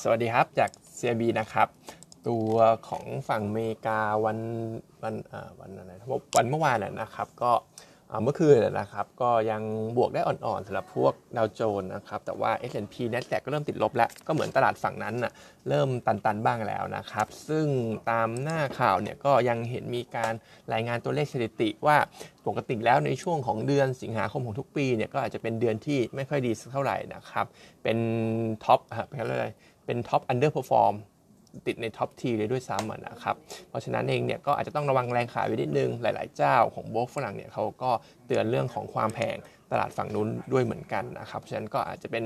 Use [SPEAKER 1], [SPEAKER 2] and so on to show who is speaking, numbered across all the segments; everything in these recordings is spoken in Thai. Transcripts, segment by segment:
[SPEAKER 1] สวัสดีครับจาก CIB นะครับ ตัวของฝั่งอเมริกาวันวันวันอะไรวันเมื่อวานนะครับ ก็ เมื่อคืนนะครับก็ยังบวกได้อ่อนๆสำหรับพวกดาวโจนส์นะครับแต่ว่า S&P NASDAQ ก็เริ่มติดลบแล้ว ก็เหมือนตลาดฝั่งนั้นนะเริ่มตันๆบ้างแล้วนะครับ ซึ่งตามหน้าข่าวเนี่ยก็ยังเห็นมีการรายงานตัวเลขสถิติว่าปกติแล้วในช่วงของเดือนสิงหาคมของทุกปีเนี่ยก็อาจจะเป็นเดือนที่ไม่ค่อยดีสักเท่าไหร่นะครับ เป็น top เป็นอะไรเป็น top underperform ติดใน top three เลยด้วยซ้ำนะครับ เพราะฉะนั้นเองเนี่ยก็อาจจะต้องระวังแรงขายไว้นิดนึง หลาย ๆ เจ้าของโบรกฝรั่งเนี่ยเขาก็เตือนเรื่องของความแพงตลาดฝั่งนู้นด้วยเหมือนกันนะครับ ฉะนั้นก็อาจจะเป็น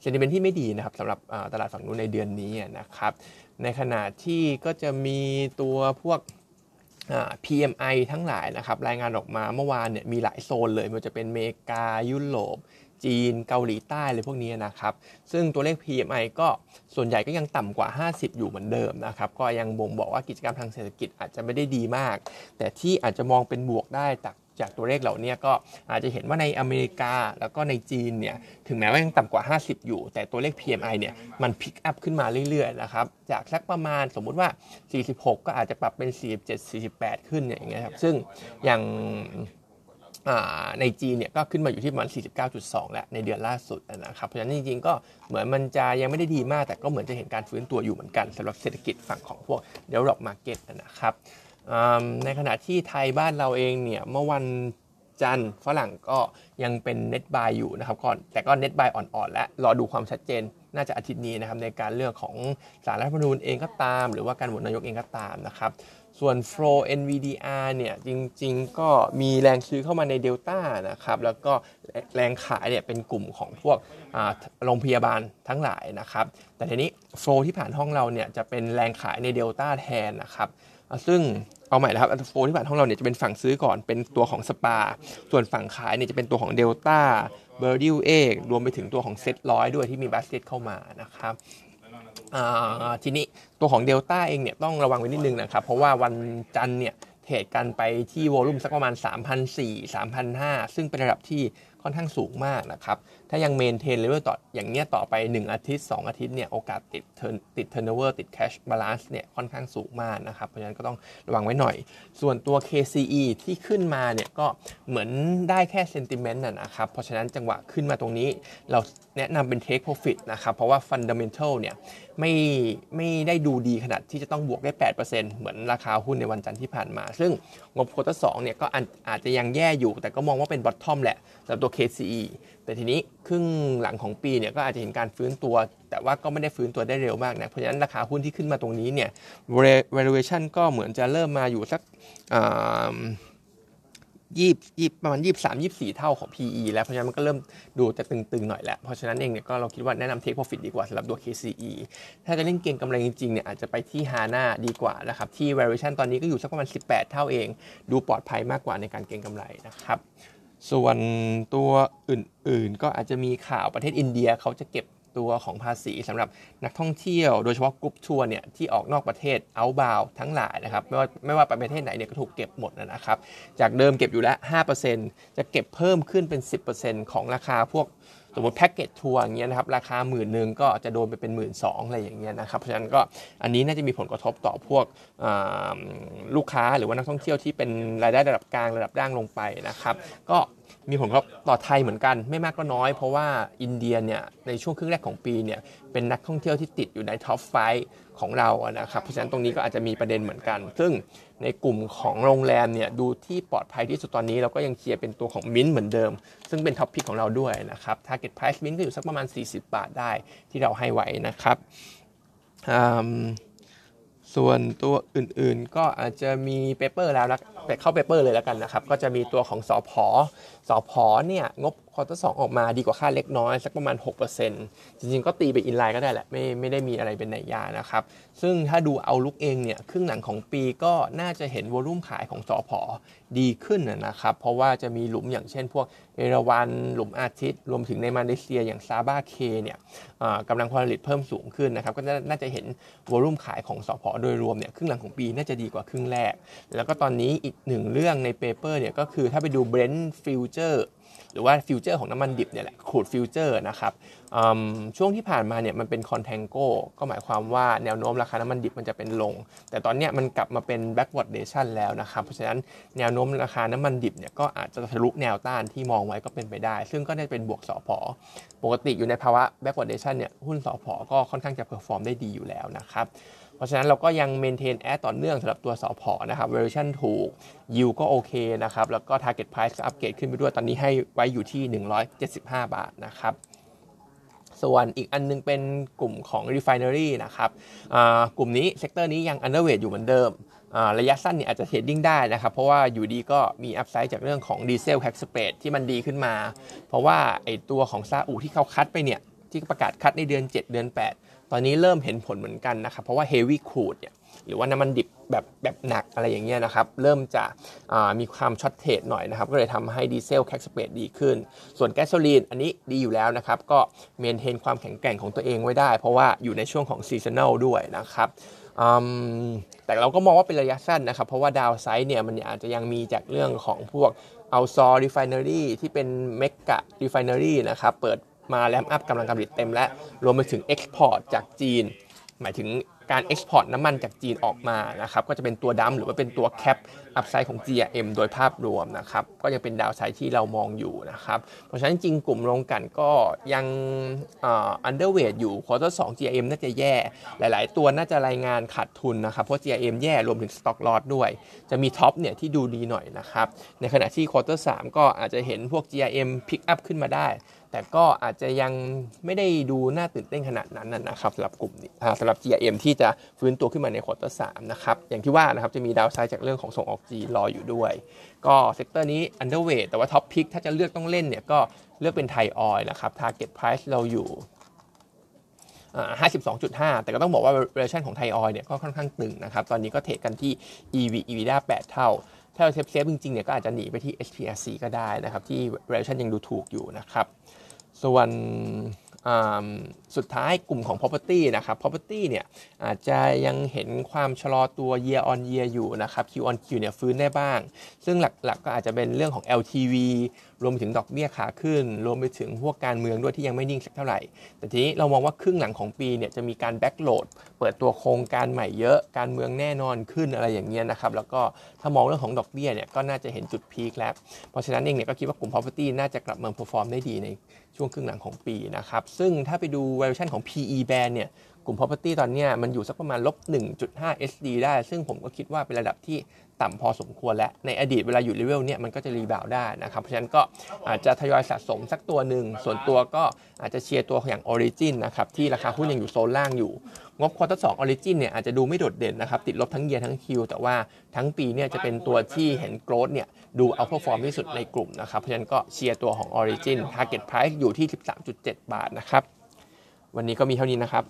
[SPEAKER 1] sentiment ที่ไม่ดีนะครับสำหรับตลาดฝั่งนู้นในเดือนนี้นะครับ ในขณะที่ก็จะมีตัวพวก PMI ทั้งหลายนะครับ รายงานออกมาเมื่อวานเนี่ยมีหลายโซนเลยมันจะเป็นเมกายุโรป จีนเกาหลีใต้เลยพวกนี้นะครับ ซึ่งตัวเลข PMI ก็ส่วนใหญ่ก็ยังต่ำกว่า 50 อยู่เหมือนเดิมนะครับ ก็ยังบ่งบอกว่ากิจกรรมทางเศรษฐกิจอาจจะไม่ได้ดีมาก แต่ที่อาจจะมองเป็นบวกได้จากจากตัวเลขเหล่านี้ก็อาจจะเห็นว่าในอเมริกาแล้วก็ในจีนเนี่ยถึงแม้ว่ายังต่ำกว่า 50 อยู่ แต่ตัวเลข PMI เนี่ยมันพิกอัพขึ้นมาเรื่อยๆนะครับจากสักประมาณสมมุติว่า 46 ก็อาจจะปรับเป็น 47 48 ขึ้นอย่างเงี้ยครับซึ่งอย่าง ในจีนเนี่ยก็ขึ้นมาอยู่ที่ประมาณ 49.2 แล้วในเดือนล่าสุดนะครับ เพราะฉะนั้นจริงๆก็เหมือนมันจะยังไม่ได้ดีมาก แต่ก็เหมือนจะเห็นการฟื้นตัวอยู่เหมือนกันสำหรับเศรษฐกิจฝั่งของพวก develop market นะครับในขณะที่ไทยบ้านเราเองเนี่ยเมื่อวันจันทร์ฝรั่งก็ยังเป็นเน็ตบายอยู่นะครับก่อนแต่ก็เน็ตบายอ่อนๆและรอดูความชัดเจน น่าจะอาทิตย์นี้นะครับในการเลือกของสารรัฐธรรมนูญเองก็ตาม หรือว่าการโหวตนายกเองก็ตามนะครับส่วน Flow NVDR เนี่ยจริงๆ ก็มีแรงซื้อเข้ามาในเดลต้านะครับแล้วก็แรงขายเนี่ยเป็นกลุ่มของพวกโรงพยาบาลทั้งหลายนะครับแต่ทีนี้ Flow ที่ผ่านห้องเราเนี่ยจะเป็นแรงขายในเดลต้าแทนนะครับ ซึ่งเอาใหม่นะครับเอา Flow ที่ผ่านห้องเราเนี่ยจะเป็นฝั่งซื้อก่อนเป็นตัวของสปา ส่วนฝั่งขายเนี่ยจะเป็นตัวของเดลต้าเบอร์ดิวเอกรวมไปถึงตัวของเซตร้อยด้วยที่มีบาสเกตเข้ามานะครับทีนี้ตัวของเดลต้าเองเนี่ยต้องระวังไว้นิดนึงนะครับ เพราะว่าวันจันทร์เนี่ย trade กันไปที่ volume สักประมาณ3,400 3,500ซึ่งเป็นระดับที่ ค่อนข้างสูงมากนะครับ ถ้ายัง maintain level ต่ออย่างเงี้ยต่อไป 1 อาทิตย์ 2 อาทิตย์เนี่ยโอกาสติดเติด turnover ติด cash balance เนี่ยค่อนข้างสูงมากนะครับ เพราะฉะนั้นก็ต้องระวังไว้หน่อย ส่วนตัว KCE ที่ขึ้นมาเนี่ยก็เหมือนได้แค่ sentiment นะครับ เพราะฉะนั้นจังหวะขึ้นมาตรงนี้ เราแนะนำเป็น take profit นะครับ เพราะว่า fundamental เนี่ยไม่ไม่ได้ดูดีขนาดที่จะต้องบวกได้ 8%เหมือนราคาหุ้นในวันจันทร์ที่ผ่านมา ซึ่งงบโคตาสองเนี่ยก็อาจจะยังแย่อยู่ แต่ก็มองว่าเป็น bottom แหละสำหรับตัว KCE แต่ทีนี้ครึ่งหลังของปีเนี่ยก็อาจจะเห็นการฟื้นตัว แต่ว่าก็ไม่ได้ฟื้นตัวได้เร็วมากนะเพราะฉะนั้นราคาหุ้นที่ขึ้นมาตรงนี้เนี่ย valuation ก็เหมือนจะเริ่มมาอยู่สักยี่ยี่ประมาณยี่สามยี่สี่เท่าของ PE แล้วเพราะฉะนั้นมันก็เริ่มดูจะตึงๆหน่อยแล้ว เพราะฉะนั้นเองเนี่ยก็เราคิดว่าแนะนำ take profit ดีกว่าสำหรับตัว KCE ถ้าจะเล่นเก่งกำไรจริงๆเนี่ยอาจจะไปที่ HANA ดีกว่านะครับ ที่ valuation ตอนนี้ก็อยู่สักประมาณ 18 เท่าเอง ดูปลอดภัยมากกว่าในการเก่งกำไรนะครับ ส่วนตัวอื่นๆ ก็อาจจะมีข่าวประเทศอินเดียเขาจะเก็บตัวของภาษีสำหรับนักท่องเที่ยวโดยเฉพาะกรุ๊ปทัวร์เนี่ยที่ออกนอกประเทศเอาบาวทั้งหลายนะครับไม่ว่าไม่ว่าไปประเทศไหนเนี่ยก็ถูกเก็บหมดนะครับ จากเดิมเก็บอยู่แล้ว5%จะเก็บเพิ่มขึ้นเป็น 10%ของราคาพวก สมมติแพ็กเกจทัวร์อย่างเงี้ยนะครับราคาหมื่นหนึ่งก็จะโดนไปเป็นหมื่นสองอะไรอย่างเงี้ยนะครับเพราะฉะนั้นก็อันนี้น่าจะมีผลกระทบต่อพวกลูกค้าหรือว่านักท่องเที่ยวที่เป็นรายได้ระดับกลางระดับล่างลงไปนะครับก็ มีผลกระทบต่อไทยเหมือนกันไม่มากก็น้อย เพราะว่าอินเดียเนี่ยในช่วงครึ่งแรกของปีเนี่ยเป็นนักท่องเที่ยวที่ติดอยู่ใน top five ของเรานะครับเพราะฉะนั้นตรงนี้ก็อาจจะมีประเด็นเหมือนกัน ซึ่งในกลุ่มของโรงแรมเนี่ยดูที่ปลอดภัยที่สุดตอนนี้เราก็ยังเชียร์เป็นตัวของมิ้นเหมือนเดิม ซึ่งเป็น top pick ของเราด้วยนะครับ target price MINT ก็อยู่สักประมาณ 40 บาทได้ที่เราให้ไว้นะครับ ส่วนตัวอื่นๆก็อาจจะมี paper แล้วนะเข้า paper เลยแล้วกันนะครับ ก็จะมีตัวของสอพอสอพอเนี่ยงบควอเตอร์สออกมาดีกว่าคาดเล็กน้อย สักประมาณ 6%จริงๆ ก็ตีไป in line ก็ได้แหละ ไม่ไม่ได้มีอะไรเป็นนัยยะนะครับ ซึ่งถ้าดู outlook เองเนี่ย ครึ่งหลังของปีก็น่าจะเห็น volume ขายของสผ.ดีขึ้นนะครับ เพราะว่าจะมีหลุมอย่างเช่นพวกเอราวันหลุมอาทิตย์ รวมถึงในมาเลเซียอย่างซาบาห์ K เนี่ยกำลังผลิตเพิ่มสูงขึ้นนะครับ ก็น่าจะเห็น volume ขายของสผ.โดยรวมเนี่ยครึ่งหลังของปีน่าจะดีกว่าครึ่งแรก แล้วก็ตอนนี้อีกหนึ่งเรื่องใน paper เนี่ยก็คือถ้าไปดู Brent Future หรือว่า future ของน้ำมันดิบเนี่ยแหละ crude future นะครับช่วงที่ผ่านมาเนี่ยมันเป็น contango ก็หมายความว่าแนวโน้มราคาน้ำมันดิบมันจะเป็นลง แต่ตอนนี้มันกลับมาเป็น backwardation แล้วนะครับเพราะฉะนั้นแนวโน้มราคาน้ำมันดิบเนี่ยก็อาจจะทะลุแนวต้านที่มองไว้ก็เป็นไปได้ ซึ่งก็ได้เป็นบวกสอพอปกติอยู่ในภาวะ backwardation เนี่ยหุ้นสอพอก็ค่อนข้างจะ perform ได้ดีอยู่แล้วนะครับ เพราะฉะนั้นเราก็ยัง maintain add ต่อเนื่องสำหรับตัวสอพอนะครับเวอร์ชันถูกยิวก็โอเคนะครับ แล้วก็ Target Price upgrade ขึ้นไปด้วยตอนนี้ให้ไว้อยู่ที่ 175 บาทนะครับส่วนอีกอันนึงเป็นกลุ่มของ refinery นะครับกลุ่มนี้ sector นี้ยัง underweight อยู่เหมือนเดิม ระยะสั้นเนี่ยอาจจะ trading ได้นะครับ เพราะว่าอยู่ดีก็มี upside จากเรื่องของดีเซล crack spread ที่มันดีขึ้นมา เพราะว่าไอตัวของซาอุที่เขา cut ไปเนี่ย ที่ประกาศ cut ในเดือน 7 เดือน 8 ตอนนี้เริ่มเห็นผลเหมือนกันนะครับเพราะว่า heavy crude เนี่ยหรือว่าน้ำมันดิบแบบแบบหนักอะไรอย่างเงี้ยนะครับ เริ่มจะมีความ shortage หน่อยนะครับ ก็เลยทำให้ดีเซล crack spread ดีขึ้น ส่วนแก๊สโซลีนอันนี้ดีอยู่แล้วนะครับ ก็ maintain ความแข็งแกร่งของตัวเองไว้ได้ เพราะว่าอยู่ในช่วงของ seasonal ด้วยนะครับแต่เราก็มองว่าเป็นระยะสั้นนะครับ เพราะว่า downside เนี่ยมันอาจจะยังมีจากเรื่องของพวก Al-Zour refinery ที่เป็น mega refinery นะครับ เปิด มา ramp up กำลังการผลิตเต็มและรวมไปถึง export จากจีน หมายถึงการ export น้ำมันจากจีนออกมานะครับก็จะเป็นตัว dump หรือว่าเป็นตัว cap upside ของ GRM โดยภาพรวมนะครับก็ยังเป็น downside ที่เรามองอยู่นะครับเพราะฉะนั้นจริงกลุ่มโรงกลั่นก็ยัง underweight อยู่ quarter สอง GRM น่าจะแย่ หลาย ๆ ตัวน่าจะรายงานขาดทุนนะครับเพราะ GRM แย่รวมถึง stock loss ด้วย จะมี TOP เนี่ยที่ดูดีหน่อยนะครับในขณะที่ quarter สามก็อาจจะเห็นพวก GRM pick up ขึ้นมาได้ แต่ก็อาจจะยังไม่ได้ดูน่าตื่นเต้นขนาดนั้นนะครับสำหรับกลุ่มนี้สำหรับ GRM ที่จะฟื้นตัวขึ้นมาใน quarter สามนะครับอย่างที่ว่านะครับจะมี downside จากเรื่องของส่งออกจีนรออยู่ด้วย ก็ sector นี้ underweight แต่ว่า top pick ถ้าจะเลือกต้องเล่นเนี่ยก็เลือกเป็นไทยออยล์นะครับ Target Price เราอยู่52.5 แต่ก็ต้องบอกว่า valuation ของไทยออยล์เนี่ยก็ค่อนข้างตึงนะครับ ตอนนี้ก็ trade กันที่ EV EBITDA 8 เท่า ถ้าเรา safe safe จริงๆเนี่ยก็อาจจะหนีไปที่ SPRC ก็ได้นะครับ ที่เร์ชันยังดูถูกอยู่นะครับ ส่วนสุดท้ายกลุ่มของ property นะครับ property เนี่ยอาจจะยังเห็นความชะลอตัว year on year อยู่นะครับ Q on Q เนี่ยฟื้นได้บ้าง ซึ่งหลักๆก็อาจจะเป็นเรื่องของ LTV รวมไปถึงดอกเบี้ยขาขึ้น รวมไปถึงพวกการเมืองด้วยที่ยังไม่นิ่งสักเท่าไหร่ แต่ทีนี้เรามองว่าครึ่งหลังของปีเนี่ยจะมีการ backload เปิดตัวโครงการใหม่เยอะ การเมืองแน่นอนขึ้นอะไรอย่างเงี้ยนะครับ แล้วก็ถ้ามองเรื่องของดอกเบี้ยเนี่ยก็น่าจะเห็นจุด peak แล้ว เพราะฉะนั้นเองเนี่ยก็คิดว่ากลุ่ม property น่าจะกลับมา perform ได้ดีในช่วงครึ่งหลังของปีนะครับ ซึ่งถ้าไปดู valuation ของ PE band เนี่ย กลุ่ม property ตอนนี้มันอยู่สักประมาณลบ 1.5 SD ได้ ซึ่งผมก็คิดว่าเป็นระดับที่ต่ำพอสมควรและในอดีตเวลาอยู่เลเวลเนี่ยมันก็จะ rebound ได้นะครับ เพราะฉะนั้นก็อาจจะทยอยสะสมสักตัวหนึ่ง ส่วนตัวก็อาจจะเชียร์ตัวอย่าง Origin นะครับ ที่ราคาหุ้นยังอยู่โซนล่างอยู่ งบ quarter สอง Origin เนี่ยอาจจะดูไม่โดดเด่นนะครับ ติดลบทั้ง year ทั้ง Q แต่ว่าทั้งปีเนี่ยจะเป็นตัวที่เห็น growth เนี่ยดู outperform ที่สุดในกลุ่มนะครับ เพราะฉะนั้นก็เชียร์ตัวของ Origin Target Price อยู่ที่ 13.7 บาทนะครับ วันนี้ก็มีเท่านี้นะครับ